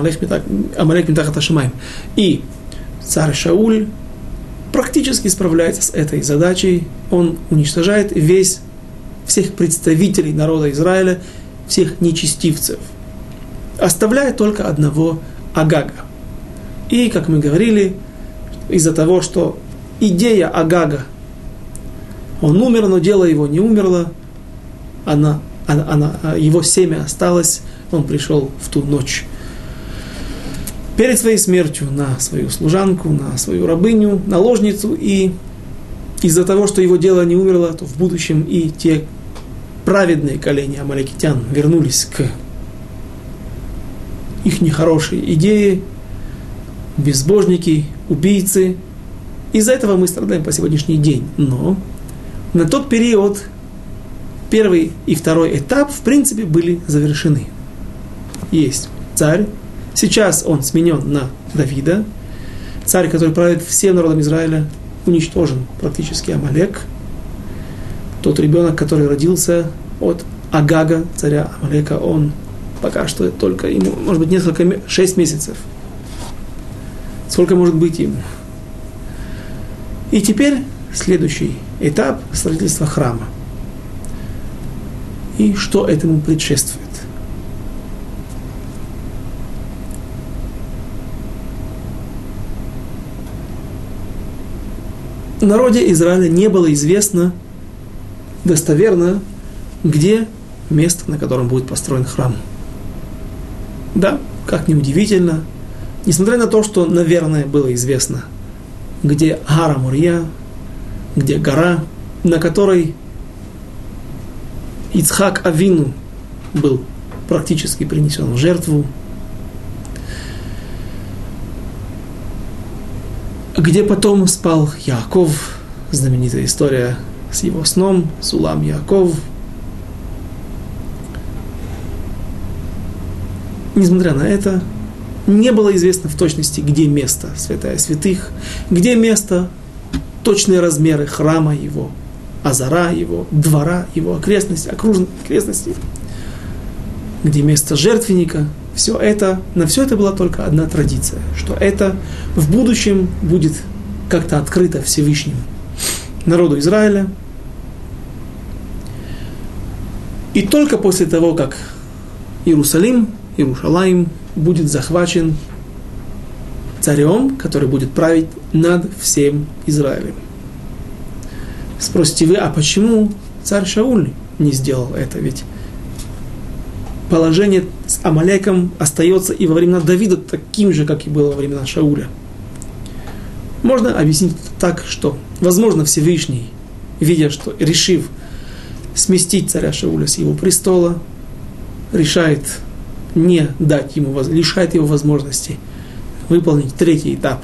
Амалек Митахат Ашамаем. И царь Шауль практически справляется с этой задачей. Он уничтожает весь, всех представителей народа Израиля, всех нечестивцев, оставляя только одного Агага. И, как мы говорили, из-за того, что идея Агага, он умер, но дело его не умерло, она, она, она, его семя осталось, он пришел в ту ночь перед своей смертью на свою служанку, на свою рабыню, наложницу, и из-за того, что его дело не умерло, то в будущем и те праведные колени амаликитян вернулись к их нехорошие идеи, безбожники, убийцы. Из-за этого мы страдаем по сегодняшний день. Но на тот период первый и второй этап, в принципе, были завершены. Есть царь, сейчас он сменен на Давида, царь, который правит всем народом Израиля, уничтожен практически Амалек, тот ребенок, который родился от Агага, царя Амалека, он Пока что только ему, может быть, несколько, шесть месяцев. Сколько может быть ему? И теперь следующий этап строительства храма. И что этому предшествует? Народе Израиля не было известно достоверно, где место, на котором будет построен храм – да, как ни удивительно, несмотря на то, что, наверное, было известно, где Гара Мурья, где гора, на которой Ицхак Авину был практически принесен в жертву, где потом спал Яков, знаменитая история с его сном, Сулам Яков – Несмотря на это, не было известно в точности, где место святая святых, где место, точные размеры храма его, азара его, двора его, окрестности, окружных окрестностей, где место жертвенника. Все это, на все это была только одна традиция, что это в будущем будет как-то открыто Всевышним народу Израиля. И только после того, как Иерусалим Иерушалаим будет захвачен царем, который будет править над всем Израилем. Спросите вы, а почему царь Шауль не сделал это? Ведь положение с Амалеком остается и во времена Давида таким же, как и было во времена Шауля. Можно объяснить так, что, возможно, Всевышний, видя, что решив сместить царя Шауля с его престола, решает не дать ему, лишает его возможности выполнить третий этап,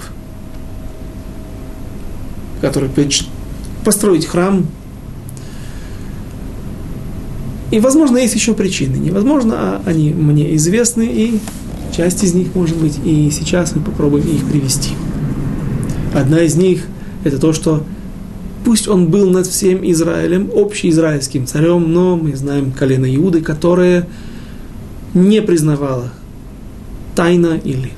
который построить храм. И, возможно, есть еще причины. Невозможно, а они мне известны, и часть из них, может быть, и сейчас мы попробуем их привести. Одна из них – это то, что пусть он был над всем Израилем, общеизраильским царем, но мы знаем колено Иуды, которое не признавало тайно или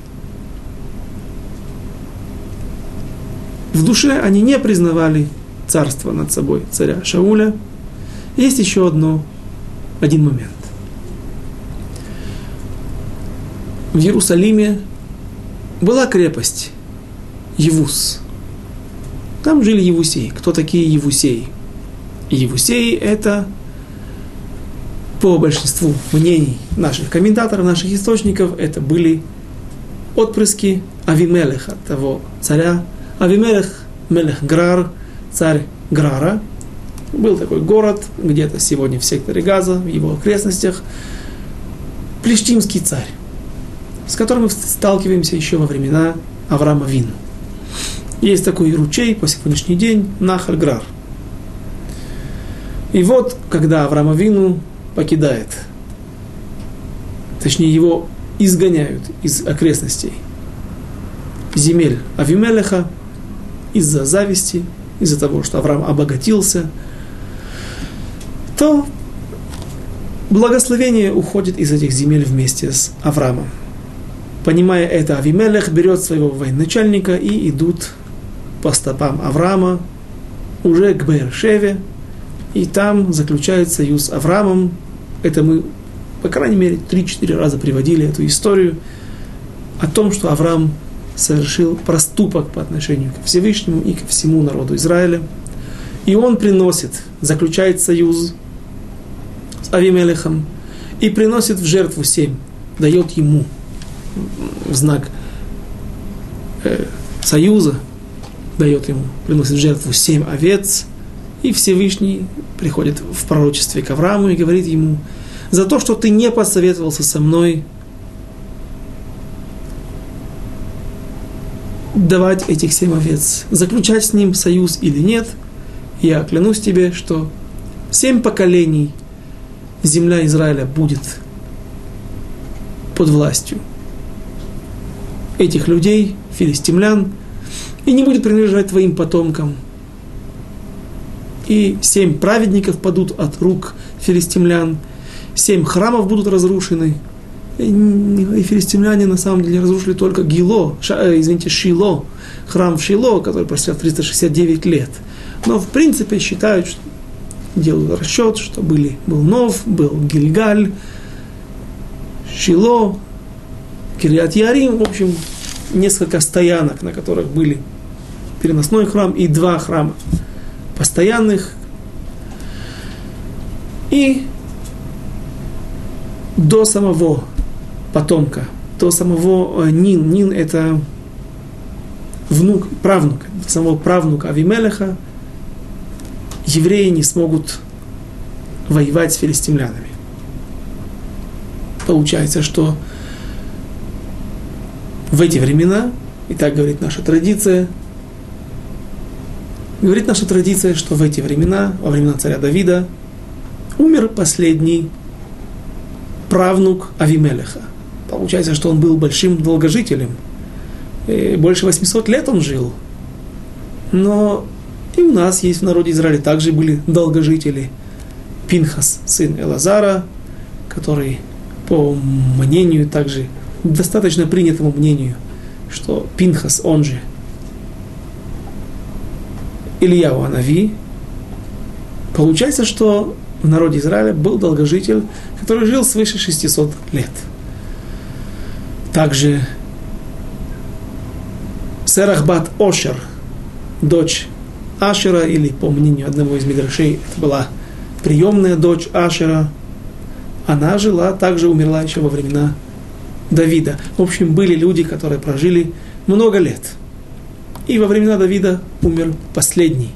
в душе они не признавали царство над собой царя Шауля. Есть еще одно, один момент. В Иерусалиме была крепость Евус. Там жили Евусеи. Кто такие Евусеи? Евусеи – это по большинству мнений наших комментаторов, наших источников, это были отпрыски Авимелеха, того царя. Авимелех, Мелех Грар, царь Грара. Был такой город, где-то сегодня в секторе Газа, в его окрестностях. Плештимский царь, с которым мы сталкиваемся еще во времена Авраама Вину. Есть такой ручей по сегодняшний день, Нахаль Грар. И вот, когда Авраама Вину покидает, точнее его изгоняют из окрестностей земель Авимелеха из-за зависти, из-за того, что Авраам обогатился, то благословение уходит из этих земель вместе с Авраамом. Понимая это, Авимелех берет своего военачальника и идут по стопам Авраама уже к Бершеве, и там заключает союз с Авраамом. Это мы, по крайней мере, 3-4 раза приводили эту историю о том, что Авраам совершил проступок по отношению к Всевышнему и ко всему народу Израиля. И он приносит, заключает союз Авимелехом и приносит в жертву семь, дает ему в знак э, союза, дает ему, приносит в жертву семь овец, и Всевышний приходит в пророчестве к Аврааму и говорит ему, за то, что ты не посоветовался со мной, давать этих семь овец, заключать с ним союз или нет, я клянусь тебе, что семь поколений земля Израиля будет под властью этих людей, филистимлян, и не будет принадлежать твоим потомкам. И семь праведников падут от рук филистимлян, семь храмов будут разрушены, и филистимляне на самом деле разрушили только Гило, э, извините, Шило, храм в Шило, который просидел 369 лет. Но в принципе считают, что делают расчет, что были, был Нов, был Гильгаль, Шило, Кириат Ярим, в общем, несколько стоянок, на которых были переносной храм и два храма постоянных. И до самого потомка, до самого э, Нин. Нин это внук, правнук, самого правнука Авимелеха, евреи не смогут воевать с филистимлянами. Получается, что в эти времена, и так говорит наша традиция, говорит наша традиция, что в эти времена, во времена царя Давида, умер последний правнук Авимелеха. Получается, что он был большим долгожителем. И больше 800 лет он жил. Но и у нас есть в народе Израиля также были долгожители. Пинхас, сын Элазара, который, по мнению также, достаточно принятому мнению, что Пинхас, он же Илья Анави, получается, что в народе Израиля был долгожитель, который жил свыше 600 лет – также Серахбат Ошер, дочь Ашера, или по мнению одного из Мидрашей, это была приемная дочь Ашера, она жила, также умерла еще во времена Давида. В общем, были люди, которые прожили много лет. И во времена Давида умер последний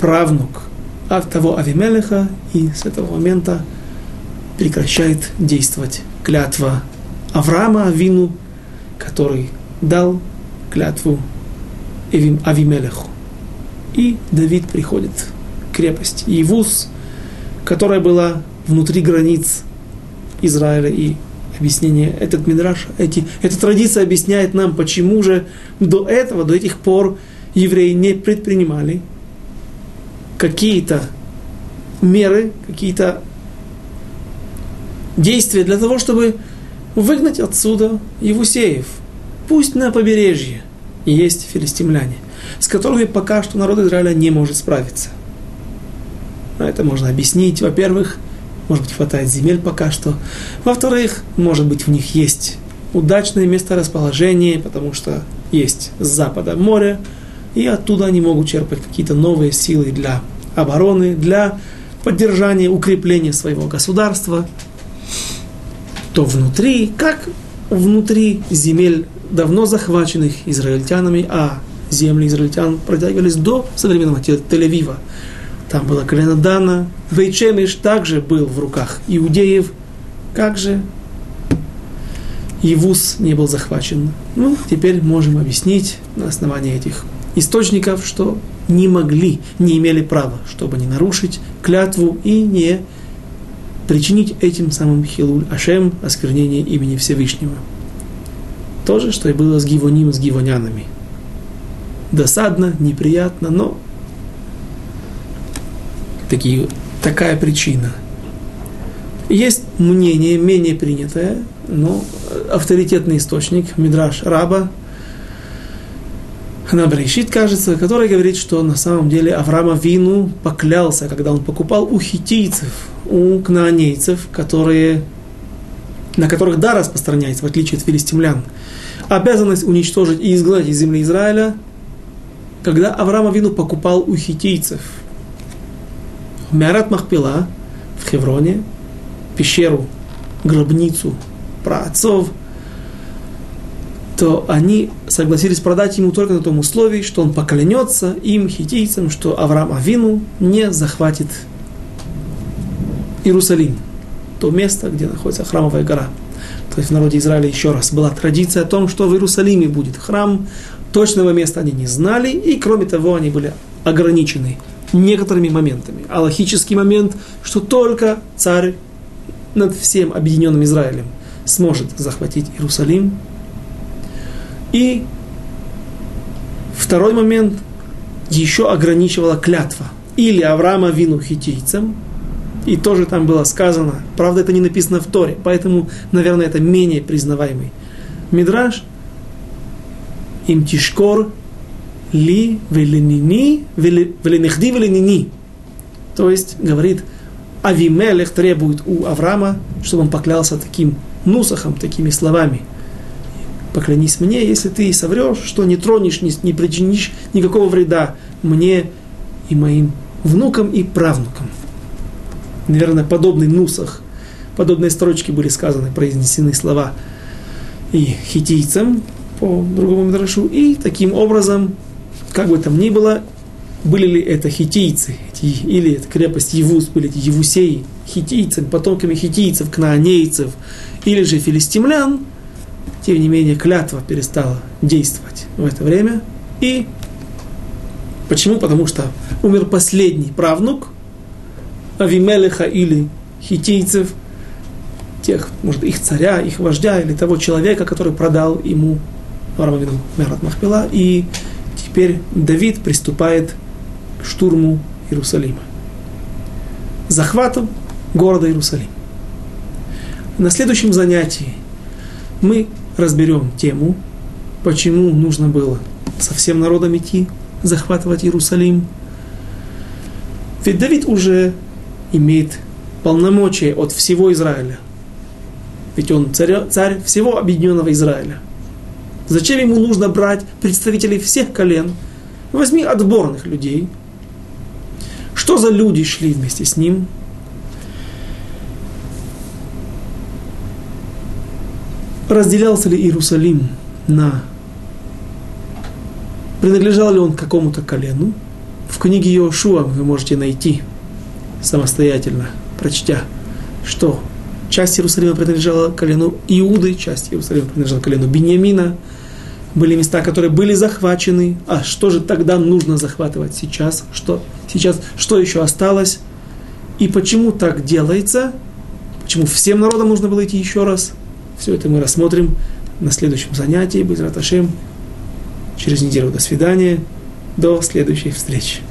правнук от того Авимелеха, и с этого момента прекращает действовать клятва Авраама Авину, который дал клятву Авимелеху. И Давид приходит к крепости Ивус, которая была внутри границ Израиля и объяснение, этот мидраж, эти, эта традиция объясняет нам, почему же до этого, до этих пор евреи не предпринимали какие-то меры, какие-то действия для того, чтобы выгнать отсюда Евусеев. Пусть на побережье есть филистимляне, с которыми пока что народ Израиля не может справиться. Это можно объяснить, во-первых, может быть, хватает земель пока что. Во-вторых, может быть, у них есть удачное месторасположение, потому что есть с запада море, и оттуда они могут черпать какие-то новые силы для обороны, для поддержания, укрепления своего государства. То внутри, как внутри земель давно захваченных израильтянами, а земли израильтян протягивались до современного Тель-Авива. Там было колено Дана. Вейчемиш также был в руках иудеев. Как же Евус не был захвачен? Ну, теперь можем объяснить на основании этих источников, что не могли, не имели права, чтобы не нарушить клятву и не причинить этим самым Хилуль Ашем осквернение имени Всевышнего. То же, что и было с Гивоним, с Гивонянами. Досадно, неприятно, но такие, такая причина. Есть мнение, менее принятое, но авторитетный источник, Мидраш Раба, Ханабрейшит, кажется, который говорит, что на самом деле Авраама Вину поклялся, когда он покупал у хитийцев, у кнаанейцев, которые, на которых да распространяется, в отличие от филистимлян, обязанность уничтожить и изгнать из земли Израиля, когда Авраама Вину покупал у хитийцев – Мярат Махпила в Хевроне, пещеру, гробницу праотцов, то они согласились продать ему только на том условии, что он поклянется им, хитийцам, что Авраам Авину не захватит Иерусалим, то место, где находится храмовая гора. То есть в народе Израиля еще раз была традиция о том, что в Иерусалиме будет храм, точного места они не знали, и кроме того они были ограничены некоторыми моментами. Аллахический момент, что только царь над всем объединенным Израилем сможет захватить Иерусалим. И второй момент еще ограничивала клятва. Или Авраама вину хитийцам, и тоже там было сказано, правда это не написано в Торе, поэтому, наверное, это менее признаваемый. Мидраж, им тишкор ли веленини, веленехди веленини. То есть, говорит, Авимелех требует у Авраама, чтобы он поклялся таким нусахом, такими словами. Поклянись мне, если ты соврешь, что не тронешь, не, не причинишь никакого вреда мне и моим внукам и правнукам. Наверное, подобный нусах, подобные строчки были сказаны, произнесены слова и хитийцам по другому мидрашу, и таким образом как бы там ни было, были ли это хитийцы, или это крепость Евус, были эти Евусеи, хитийцы, потомками хитийцев, кнаанейцев, или же филистимлян, тем не менее клятва перестала действовать в это время. И почему? Потому что умер последний правнук Авимелеха или хитийцев, тех, может, их царя, их вождя или того человека, который продал ему Авраамовину Мерат Махпила, и теперь Давид приступает к штурму Иерусалима. Захватом города Иерусалим. На следующем занятии мы разберем тему, почему нужно было со всем народом идти, захватывать Иерусалим. Ведь Давид уже имеет полномочия от всего Израиля. Ведь он царь, царь всего объединенного Израиля. Зачем ему нужно брать представителей всех колен? Возьми отборных людей. Что за люди шли вместе с ним? Разделялся ли Иерусалим на... Принадлежал ли он какому-то колену? В книге Иошуа вы можете найти самостоятельно, прочтя, что часть Иерусалима принадлежала колену Иуды, часть Иерусалима принадлежала колену Беньямина. Были места, которые были захвачены. А что же тогда нужно захватывать сейчас? Что сейчас, что еще осталось? И почему так делается? Почему всем народам нужно было идти еще раз? Все это мы рассмотрим на следующем занятии. Без Раташем. Через неделю. До свидания. До следующей встречи.